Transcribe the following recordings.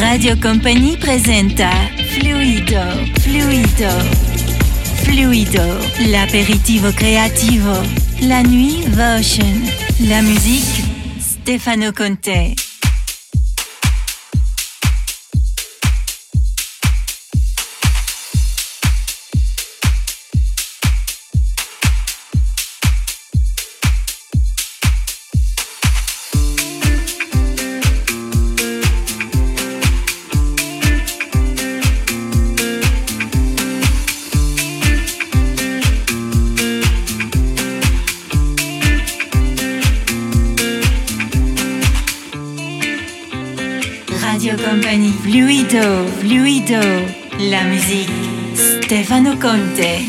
Radio Company presenta Fluido, Fluido, Fluido, l'aperitivo creativo, la nuit Votion, la musique Stefano Conte. Lido, la musique Stefano Conte.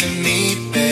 to me.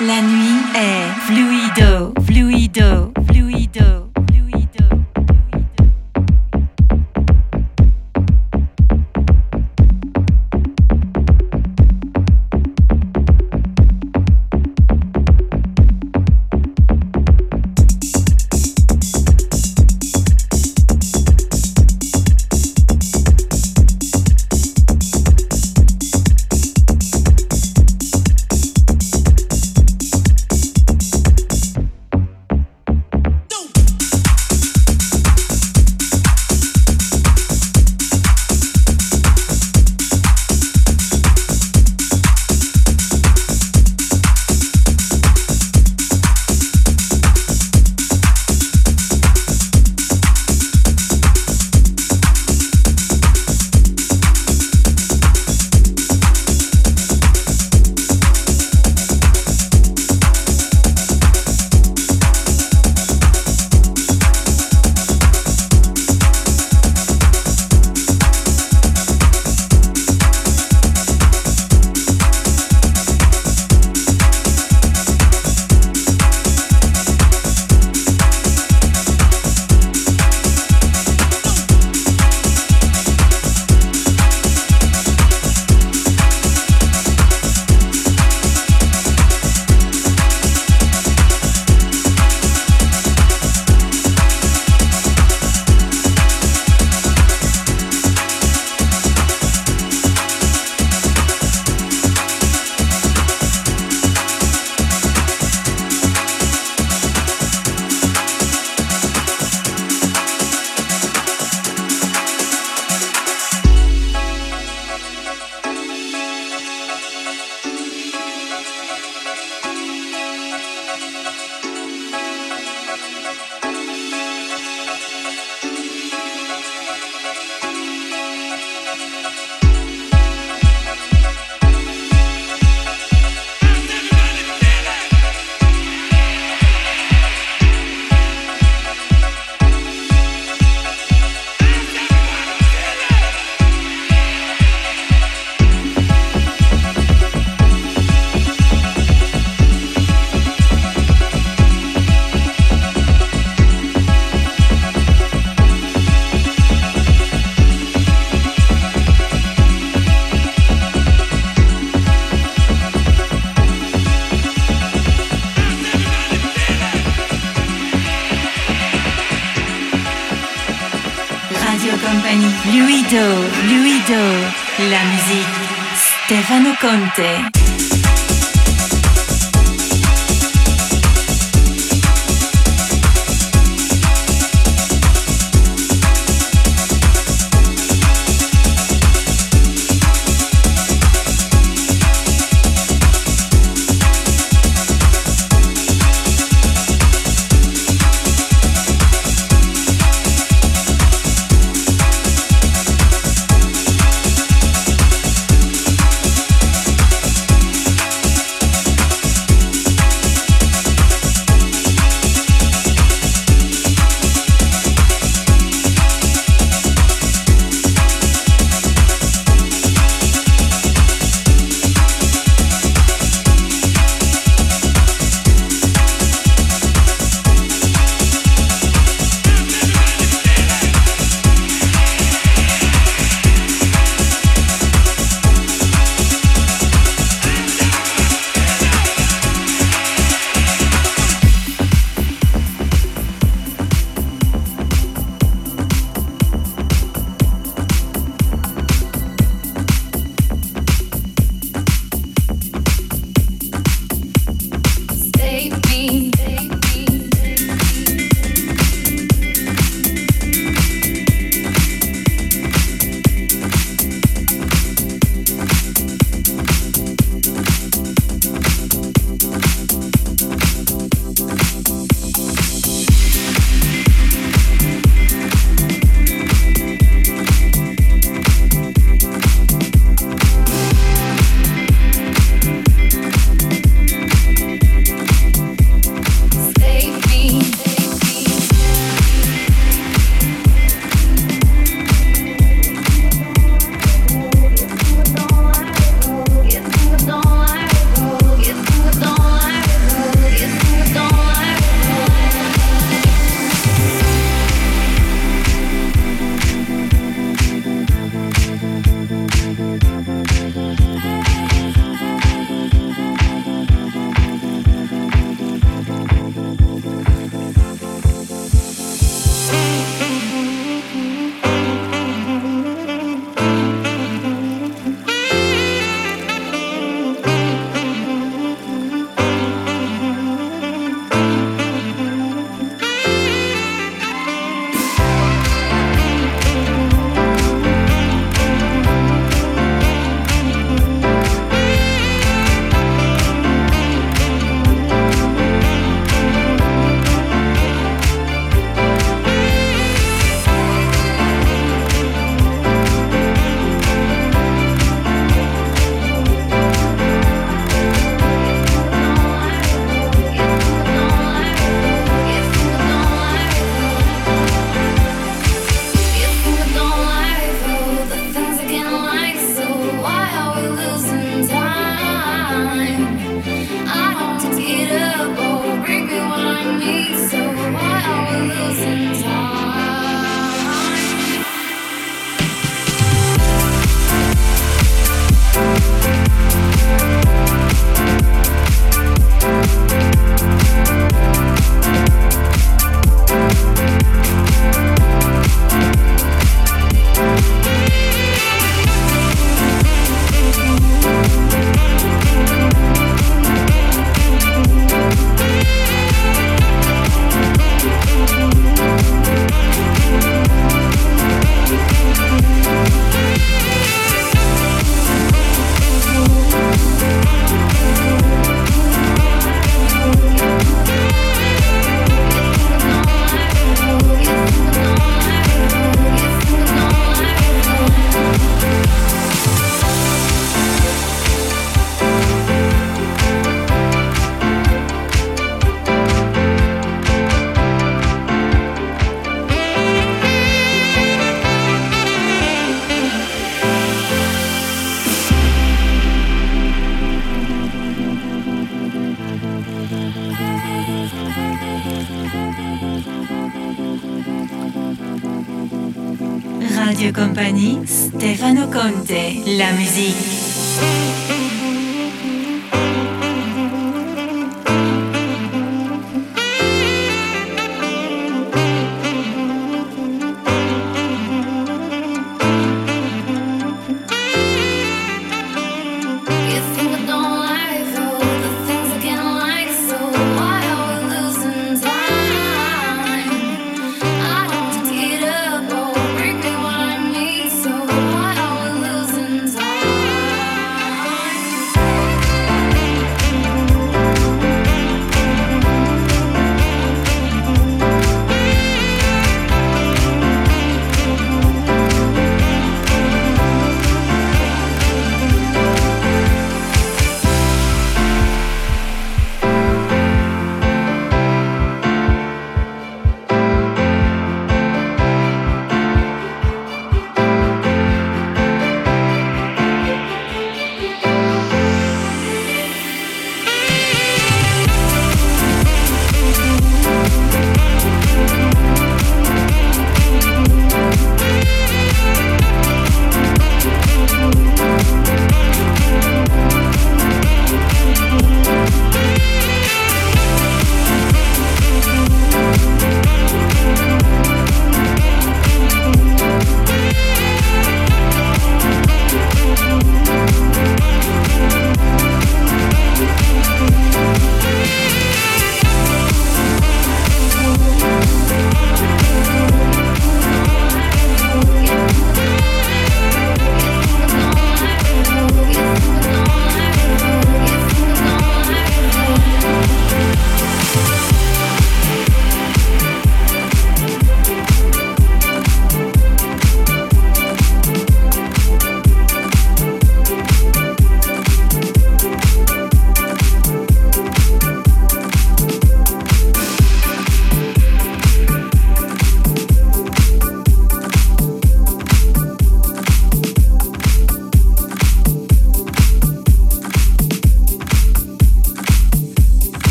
La nuit est fluido, fluido, fluido. accompagne Luido, Luido, la musique Stefano Conte. Company, Stefano Conte, la musique.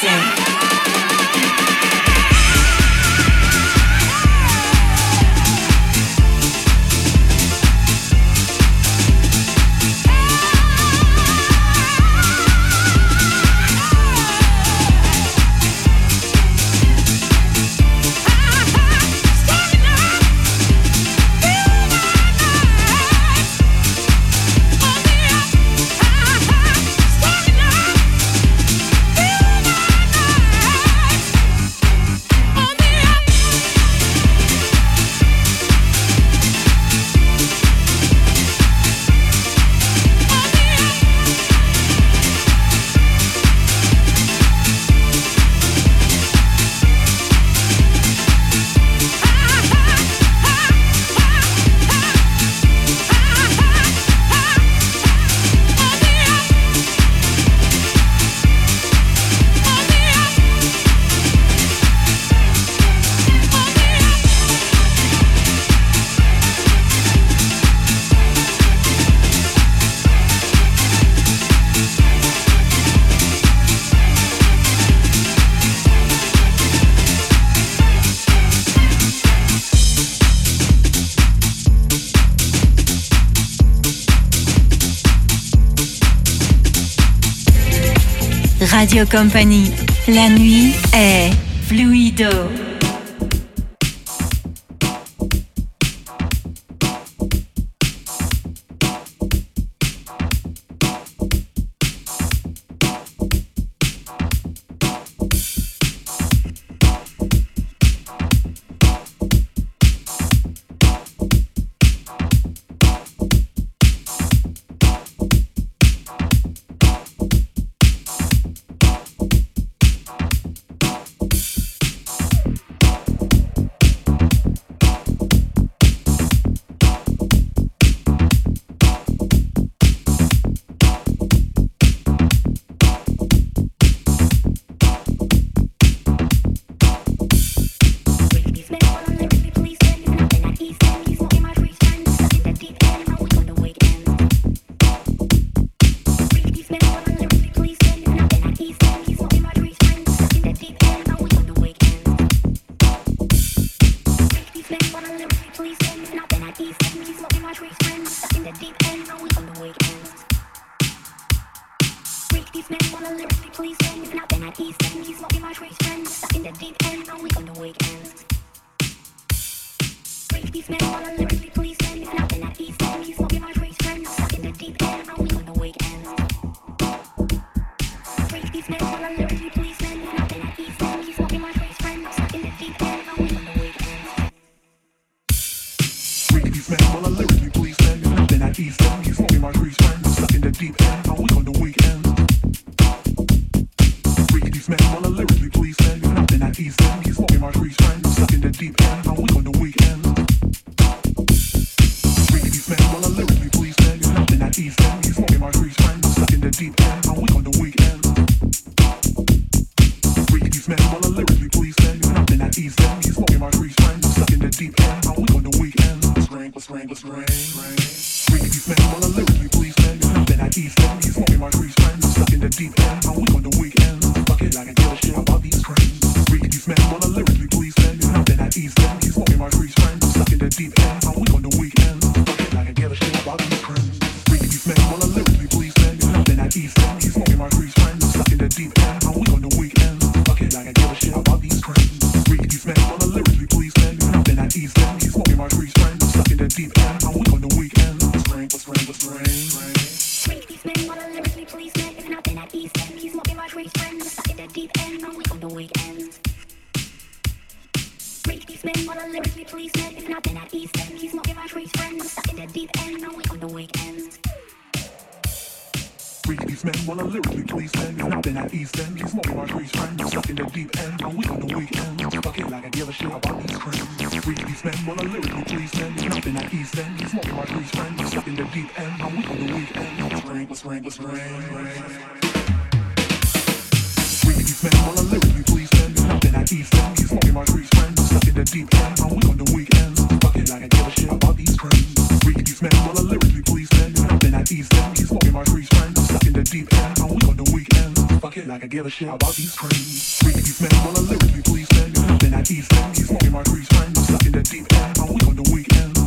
something. La nuit est fluido. While I you please them, nothing I ease them. you to be my grease friends, stuck in the deep end. was rain. All the lyric please spend. You're I eat from. He's smoking my trees, friend. Stuck in the deep end. I'm on the weekends. Fuck it, I can give a shit about these friends. Free you spend all please spend. I eat all the lyric please spend. Then I eat from. He's walking my trees, friend. Stuck in the deep end. I'm weak on the weekend.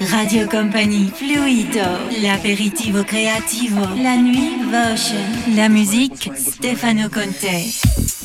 Radio Compagnie, Fluido, l'aperitivo creativo, la nuit, Votion, la musique, Stefano Conte.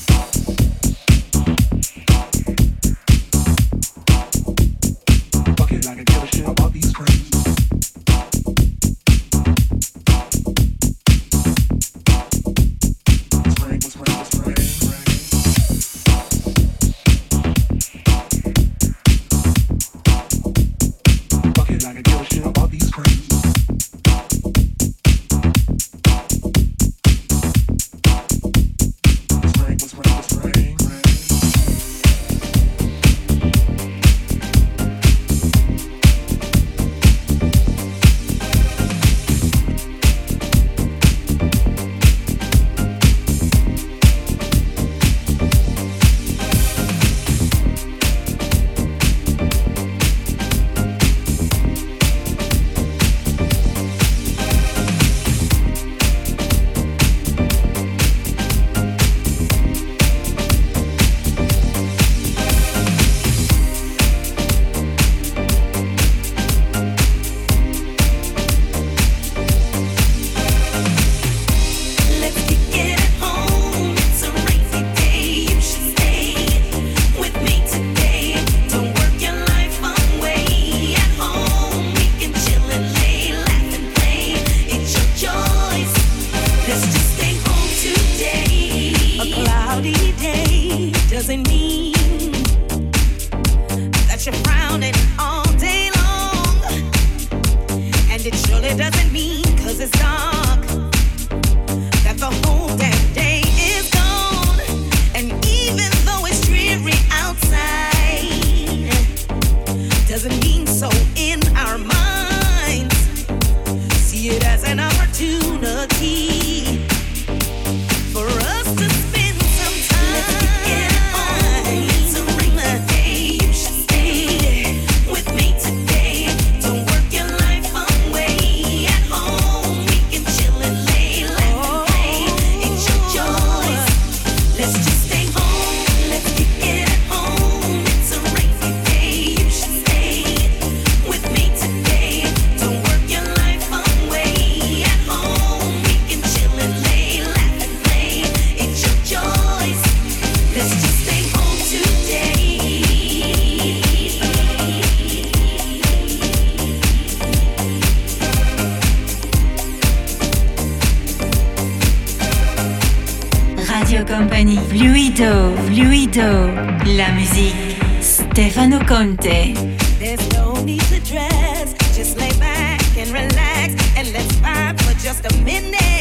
La musique, Stefano Conte. There's no need to dress, just lay back and relax and let's vibe for just a minute.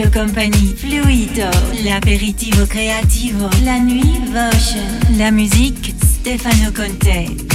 Radio Company, Fluido, l'apéritivo creativo, la nuit Votion, la musique Stefano Conte.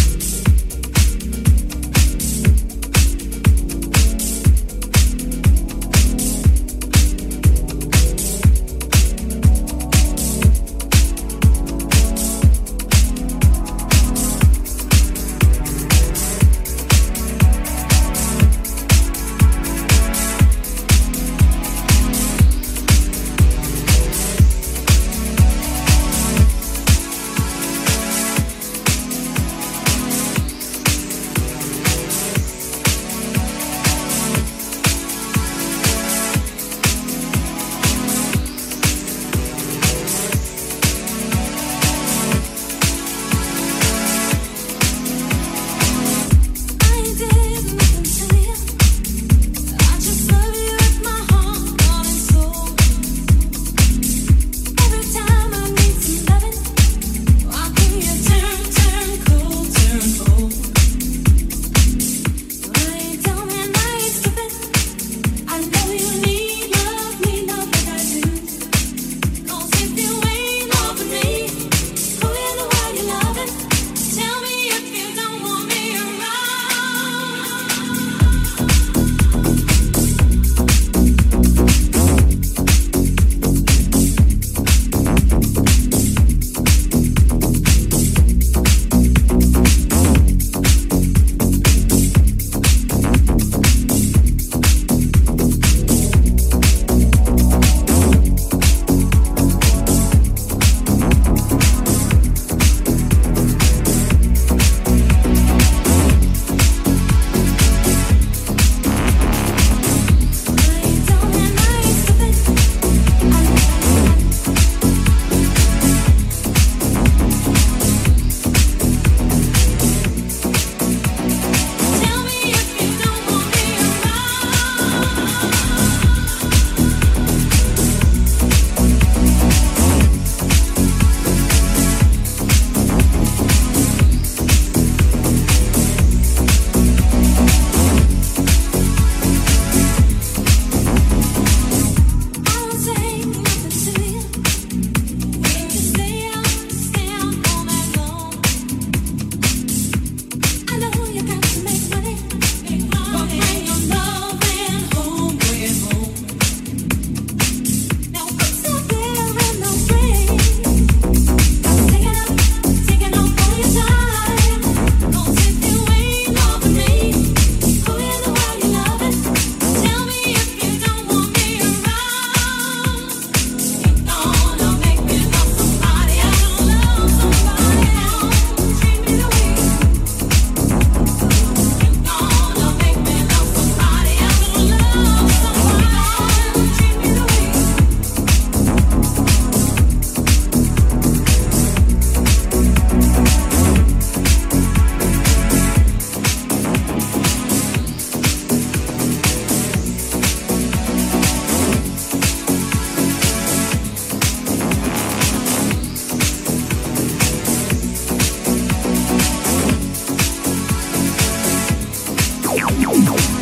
no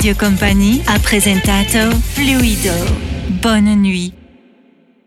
Radio Company ha presentato Fluido. Bonne nuit.